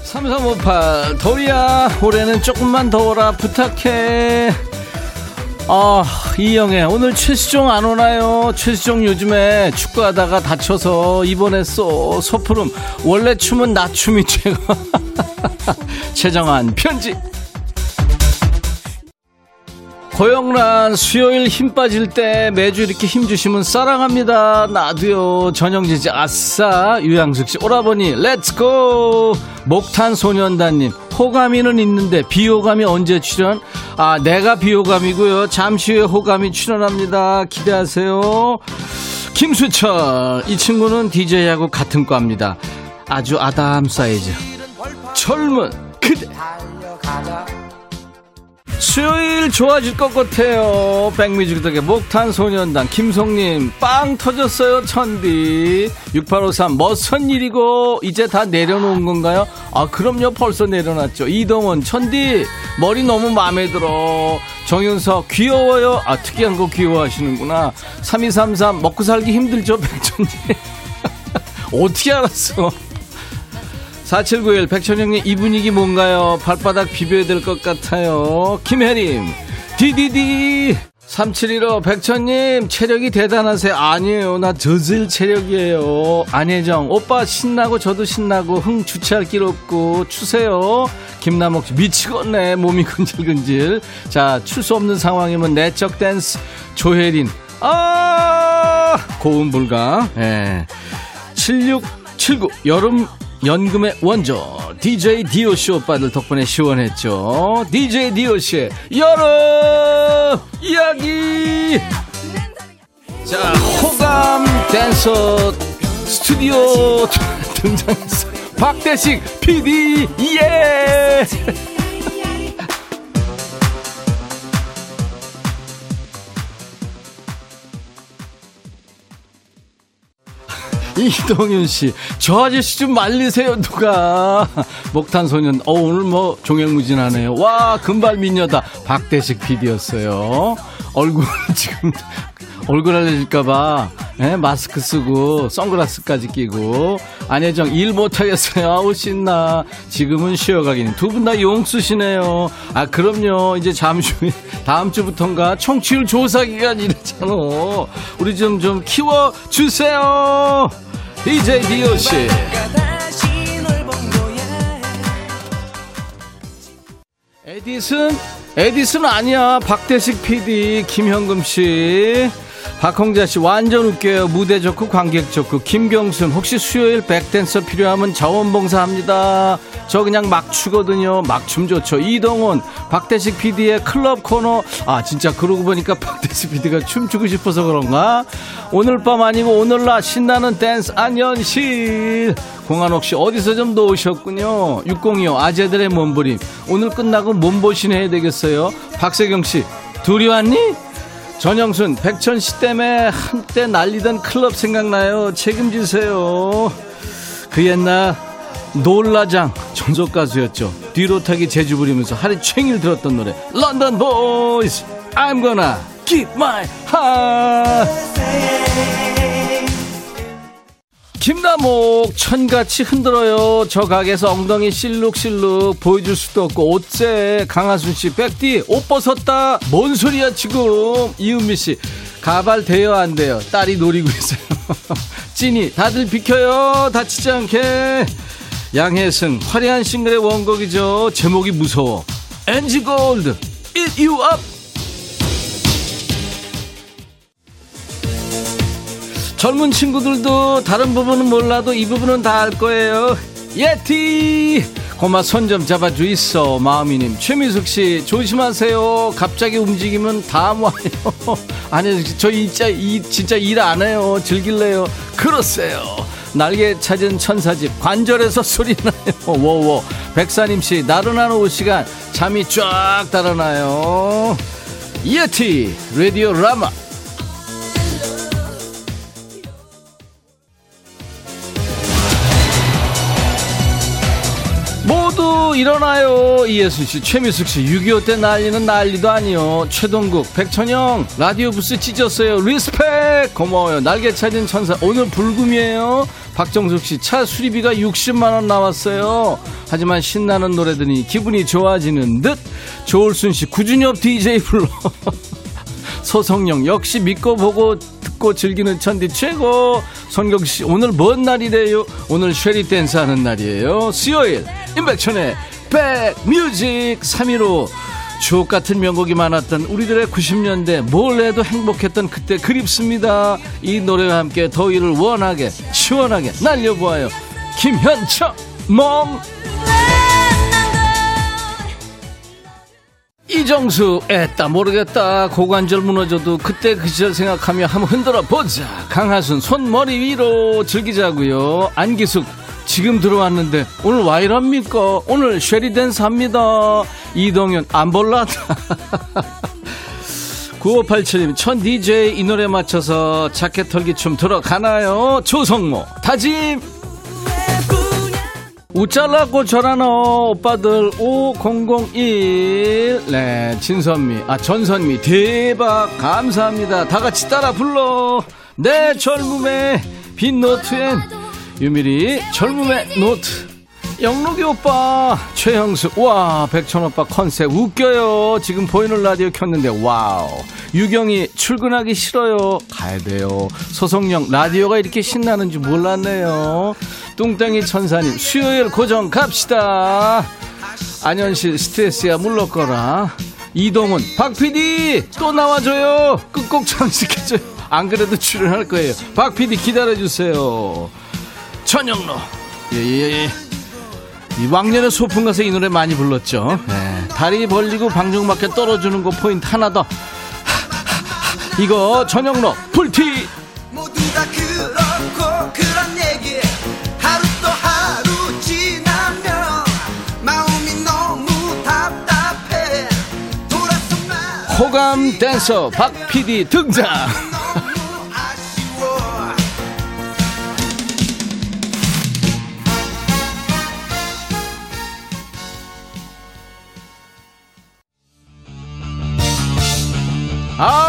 3358 더위야. 올해는 조금만 더워라. 부탁해 아, 이영애, 오늘 최수종 안 오나요? 최수종 요즘에 축구하다가 다쳐서 입원했어. 소푸름. 원래 춤은 막춤이 최고. 최정한, 편지. 고영란 수요일 힘 빠질 때 매주 이렇게 힘 주시면 사랑합니다. 나도요. 전영진 씨 아싸. 유양숙 씨 오라버니 let's go. 목탄 소년단님 호감이는 있는데 비호감이 언제 출연? 아 내가 비호감이고요. 잠시 후에 호감이 출연합니다. 기대하세요. 김수철 이 친구는 DJ하고 같은 과입니다. 아주 아담 사이즈. 젊은 그대. 수요일 좋아질 것 같아요. 백미직 덕에 목탄 소년단 김송님 빵 터졌어요 천디 6853 멋선 일이고 이제 다 내려놓은 건가요? 아 그럼요 벌써 내려놨죠. 이동원 천디 머리 너무 마음에 들어. 정윤석 귀여워요. 아 특이한 거 귀여워하시는구나. 3233 먹고 살기 힘들죠 백천님. 어떻게 알았어? 4791 백천영님 이 분위기 뭔가요? 발바닥 비벼야 될 것 같아요. 김혜림 디디디 3715 백천님 체력이 대단하세요. 아니에요. 나 저질 체력이에요. 안혜정 오빠 신나고 저도 신나고 흥 주체할 길 없고 추세요. 김남옥 씨 미치겠네. 몸이 근질근질. 자 출 수 없는 상황이면 내적 댄스 조혜린 아 고음 불가. 예. 7679 여름 연금의 원조 DJ 디오씨 오빠들 덕분에 시원했죠. DJ 디오씨의 여름 이야기. 자 호감 댄서 스튜디오 등장했어 박대식 PD 예 이동윤 씨, 저 아저씨 좀 말리세요, 누가. 목탄 소년, 어, 오늘 뭐 종횡무진하네요. 와, 금발 미녀다. 박대식 PD였어요. 얼굴 지금, 얼굴 알려질까봐, 예, 마스크 쓰고, 선글라스까지 끼고, 안혜정, 일 못하겠어요. 아우, 신나. 지금은 쉬어가긴. 두분 다 용수시네요. 아, 그럼요. 이제 잠시 후에, 다음 주부터인가 청취율 조사 기간이랬잖아. 우리 좀, 좀 키워주세요. DJ 디오씨. 에디슨? 에디슨 아니야. 박대식 PD, 김현금 씨. 박홍자 씨 완전 웃겨요. 무대 좋고 관객 좋고. 김경순 혹시 수요일 백댄서 필요하면 자원봉사합니다. 저 그냥 막 추거든요. 막 춤 좋죠. 이동훈 박대식 PD의 클럽 코너. 아 진짜 그러고 보니까 박대식 PD가 춤추고 싶어서 그런가? 오늘 밤 아니고 오늘날 신나는 댄스 안현실. 공한옥 씨 어디서 좀 놓으셨군요. 602호 아재들의 몸부림. 오늘 끝나고 몸보신 해야 되겠어요. 박세경 씨 둘이 왔니? 전영순, 백천 씨 때문에 한때 날리던 클럽 생각나요. 책임지세요. 그 옛날 롤라장 전속 가수였죠. 뒤로 타기 재주 부리면서 하루 종일 들었던 노래. London Boys, I'm gonna give my heart. 김나목 천같이 흔들어요. 저 가게에서 엉덩이 실룩실룩 보여줄 수도 없고 옷재 강하순 씨 백디 옷 벗었다. 뭔 소리야 지금 이은미 씨 가발 돼요 안 돼요. 딸이 노리고 있어요. 찐이 다들 비켜요 다치지 않게. 양혜승 화려한 싱글의 원곡이죠. 제목이 무서워. 엔지 골드 Eat You Up. 젊은 친구들도 다른 부분은 몰라도 이 부분은 다 알 거예요. 예티! 고마 손 좀 잡아주 있어 마음이님. 최미숙 씨 조심하세요. 갑자기 움직이면 다 와요. 아니 저 진짜 이 진짜 일 안 해요. 즐길래요. 그러세요. 날개 찾은 천사집 관절에서 소리 나요. 워워. 백사님 씨 나른한 오후 시간 잠이 쫙 달아나요. 예티 라디오 라마 일어나요. 이예순 씨 최미숙 씨 6.25 때 난리는 난리도 아니요 최동국 백천영 라디오 부스 찢었어요. respect! 고마워요. 날개 찾은 천사 오늘 불금이에요. 박정숙 씨 차 수리비가 60만 원 나왔어요. 하지만 신나는 노래 들으니 기분이 좋아지는 듯. 조울순 씨 구준엽 DJ 불러. 소성영 역시 믿고 보고 듣고 즐기는 천디 최고. 손경 씨 오늘 뭔 날이래요? 오늘 shall we dance 하는 날이에요. 수요일 임백천의 백뮤직 3위로. 주옥 같은 명곡이 많았던 우리들의 90년대 뭘 해도 행복했던 그때 그립습니다. 이 노래와 함께 더위를 원하게 시원하게 날려보아요. 김현철 멍 이정수 애따 모르겠다 고관절 무너져도 그때 그 시절 생각하며 한번 흔들어 보자. 강하순 손머리 위로 즐기자고요. 안기숙 지금 들어왔는데 오늘 와 이럽니까? 오늘 쉐리댄스 합니다. 이동현 안 볼라다. 9587님 천 DJ 이 노래 맞춰서 자켓 털기 춤 들어가나요? 조성모 다짐 우짤라고 전하노 오빠들 5001 네, 진선미 아 전선미. 대박. 감사합니다. 다 같이 따라 불러. 내 젊음의 빈 노트엔 유미리 젊음의 노트 영록이 오빠 최형수. 와 백천 오빠 컨셉 웃겨요. 지금 보이는 라디오 켰는데 wow. 유경이 출근하기 싫어요. 가야 돼요. 소성령 라디오가 이렇게 신나는 줄 몰랐네요. 뚱땡이 천사님 수요일 고정 갑시다. 안현실 스트레스야 물러거라. 이동훈 박PD 또 나와줘요. 끝곡 장식해줘요. 안 그래도 출연할 거예요. 박PD 기다려주세요. 천영로. 예 예예. 이 왕년에 소풍 가서 이 노래 많이 불렀죠. 네. 다리 벌리고 방정맞게 떨어주는 거 포인트 하나 더. 이거 전영로 풀티. 모두 다 그렇고 그런 얘기 하루 또 하루 지나면 마음이 너무 답답해. 돌아서 말 호감 댄서 박 PD 등장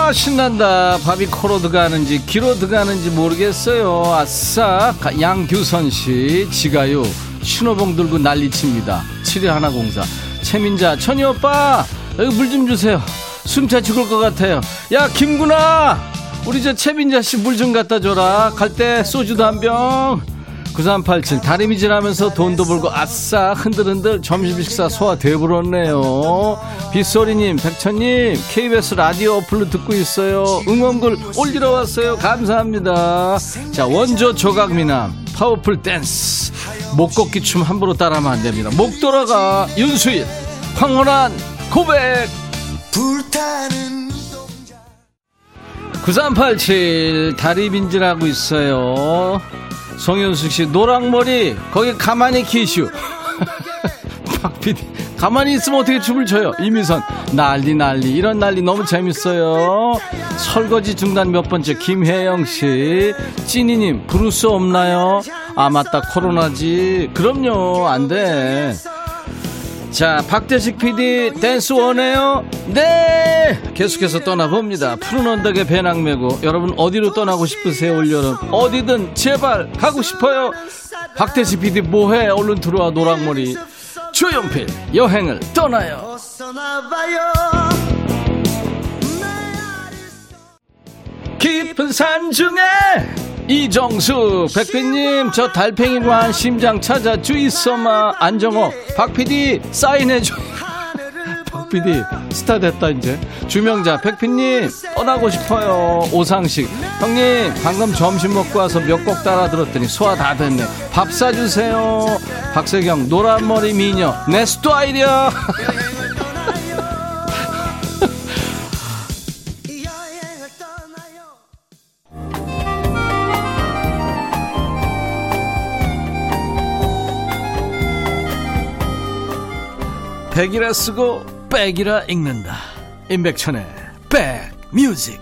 아 신난다. 밥이 코로 들어가는지 귀로 들어가는지 모르겠어요. 아싸. 가- 양규선씨 지가요. 신호봉 들고 난리칩니다. 7210사. 최민자 천희 오빠 여기 물 좀 주세요. 숨차 죽을 것 같아요. 야 김구나! 우리 저 최민자씨 물 좀 갖다 줘라. 갈 때 소주도 한병 9387 다리미질하면서 돈도 벌고 아싸 흔들흔들 점심 식사 소화 되버렸네요. 빗소리님 백천님 KBS 라디오 어플로 듣고 있어요. 응원글 올리러 왔어요. 감사합니다. 자 원조 조각미남 파워풀 댄스. 목 걷기 춤 함부로 따라하면 안됩니다. 목 돌아가 윤수일 황홀한 고백. 불타는 9387 다리 빗질하고 있어요 송현숙 씨 노랑머리 거기 가만히 계슈 박PD 가만히 있으면 어떻게 춤을 춰요? 이미선 난리 난리. 이런 난리 너무 재밌어요. 설거지 중단 몇 번째 김혜영 씨. 찐이님 브루스 없나요? 아 맞다. 코로나지. 그럼요. 안 돼 자, 박대식 PD 댄스 원해요? 네! 계속해서 떠나봅니다. 푸른 언덕에 배낭 메고 여러분 어디로 떠나고 싶으세요, 올여름? 어디든 제발 가고 싶어요. 박대식 PD 뭐해? 얼른 들어와 노랑머리. 조용필 여행을 떠나요. 깊은 산 중에 이정수 백PD님 저 달팽이관 심장 찾아 주있어마 안정호 박PD 사인해줘. 박PD 스타 됐다 이제. 주명자 백PD님 떠나고 싶어요. 오상식. 형님 방금 점심 먹고 와서 몇 곡 따라 들었더니 소화 다 됐네. 밥 사주세요. 박세경 노란머리 미녀. 내 스타일이야. 여 백이라 쓰고 백이라 읽는다. 임백천의 백뮤직.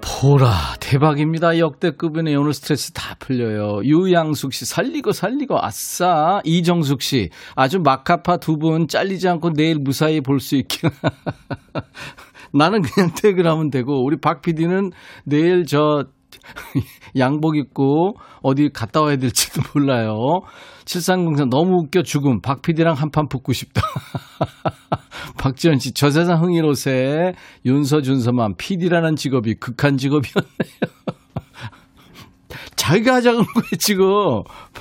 보라 대박입니다. 역대급이네. 오늘 스트레스 다 풀려요. 유양숙 씨 살리고 살리고. 아싸. 이정숙 씨 아주 마카파 두 분 잘리지 않고 내일 무사히 볼 수 있게. 나는 그냥 퇴근하면 되고 우리 박 PD는 내일 저 양복 입고 어디 갔다 와야 될지도 몰라요. 7303 너무 웃겨 죽음. 박 PD랑 한판 붙고 싶다. 박지현 씨, 저 세상 흥이로새 윤서 준서만 PD라는 직업이 극한 직업이었네요. 자기가 하자고 한 거예요, 지금.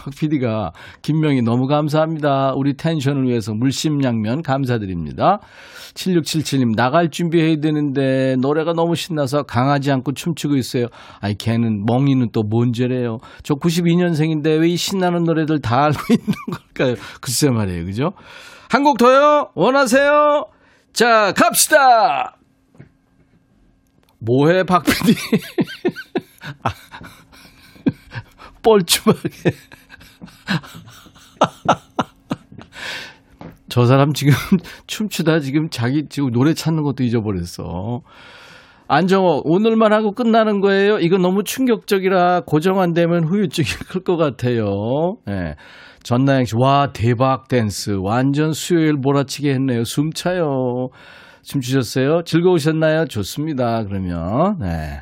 박 PD가. 김명희 너무 감사합니다. 우리 텐션을 위해서 물심양면 감사드립니다. 7677님, 나갈 준비해야 되는데 노래가 너무 신나서 강하지 않고 춤추고 있어요. 아니, 걔는, 멍이는 또 뭔 죄래요. 저 92년생인데 왜 이 신나는 노래들 다 알고 있는 걸까요? 글쎄 말이에요, 그죠? 한 곡 더요? 원하세요? 자, 갑시다! 뭐해, 박 PD? 아, 뻘쭘하게. 저 사람 지금 춤추다 지금 자기 지금 노래 찾는 것도 잊어버렸어. 안정호, 오늘만 하고 끝나는 거예요? 이거 너무 충격적이라 고정 안 되면 후유증이 클 것 같아요. 예. 네. 전나영 씨, 와, 대박 댄스. 완전 수요일 몰아치게 했네요. 숨 차요. 춤추셨어요? 즐거우셨나요? 좋습니다. 그러면, 네.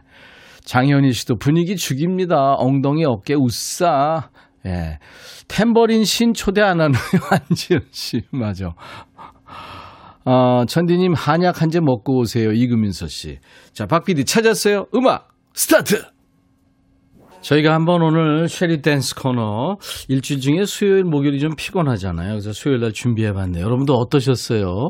장현희 씨도 분위기 죽입니다. 엉덩이 어깨 웃싸. 예. 탬버린 신 초대 안 하는 안지현 씨. 맞아. 어, 천디님 한약 한잔 먹고 오세요. 이금민서 씨. 자, 박PD 찾았어요. 음악 스타트! 저희가 한번 오늘 Shall We Dance 코너 일주일 중에 수요일, 목요일이 좀 피곤하잖아요. 그래서 수요일 날 준비해 봤네요. 여러분도 어떠셨어요?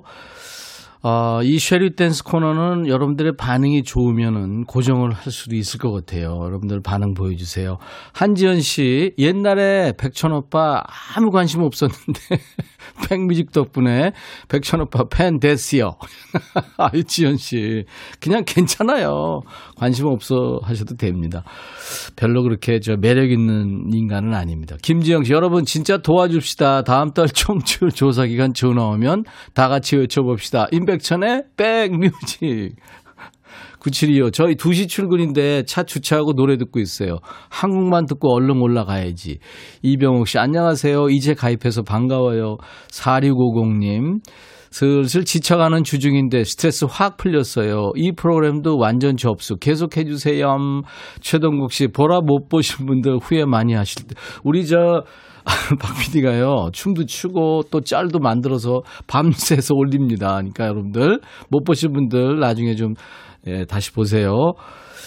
어, 이 Shall We Dance 코너는 여러분들의 반응이 좋으면은 고정을 할 수도 있을 것 같아요. 여러분들 반응 보여주세요. 한지연 씨, 옛날에 백천 오빠 아무 관심 없었는데, 백뮤직 덕분에 백천 오빠 팬 됐어요. 아유, 지연 씨. 그냥 괜찮아요. 관심 없어 하셔도 됩니다. 별로 그렇게 저 매력 있는 인간은 아닙니다. 김지영 씨, 여러분 진짜 도와줍시다. 다음 달 청취율 조사 기간 전화 오면 다 같이 외쳐봅시다. 임백천의 백뮤직. 9725. 저희 2시 출근인데 차 주차하고 노래 듣고 있어요. 한국만 듣고 얼른 올라가야지. 이병욱 씨, 안녕하세요. 이제 가입해서 반가워요. 4650님. 슬슬 지쳐가는 주중인데 스트레스 확 풀렸어요. 이 프로그램도 완전 접수 계속 해 주세요. 최동국 씨, 보라 못 보신 분들 후회 많이 하실 때. 우리 저, 박 PD가요, 춤도 추고 또 짤도 만들어서 밤새서 올립니다. 그러니까 여러분들, 못 보신 분들 나중에 좀, 예, 다시 보세요.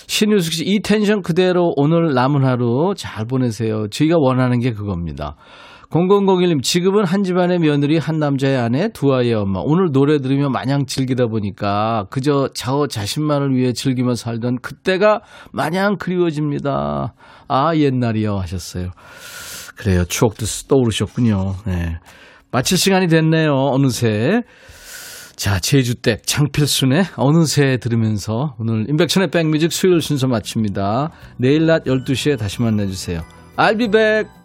신유숙 씨, 이 텐션 그대로 오늘 남은 하루 잘 보내세요. 저희가 원하는 게 그겁니다. 0001님, 지금은 한 집안의 며느리, 한 남자의 아내, 두 아이의 엄마. 오늘 노래 들으며 마냥 즐기다 보니까 그저 저 자신만을 위해 즐기며 살던 그때가 마냥 그리워집니다. 아, 옛날이요. 하셨어요. 그래요. 추억도 떠오르셨군요. 네. 마칠 시간이 됐네요. 어느새. 자, 제주댁 장필순의 어느새 들으면서 오늘 인백천의 백뮤직 수요일 순서 마칩니다. 내일 낮 12시에 다시 만나주세요. I'll be back.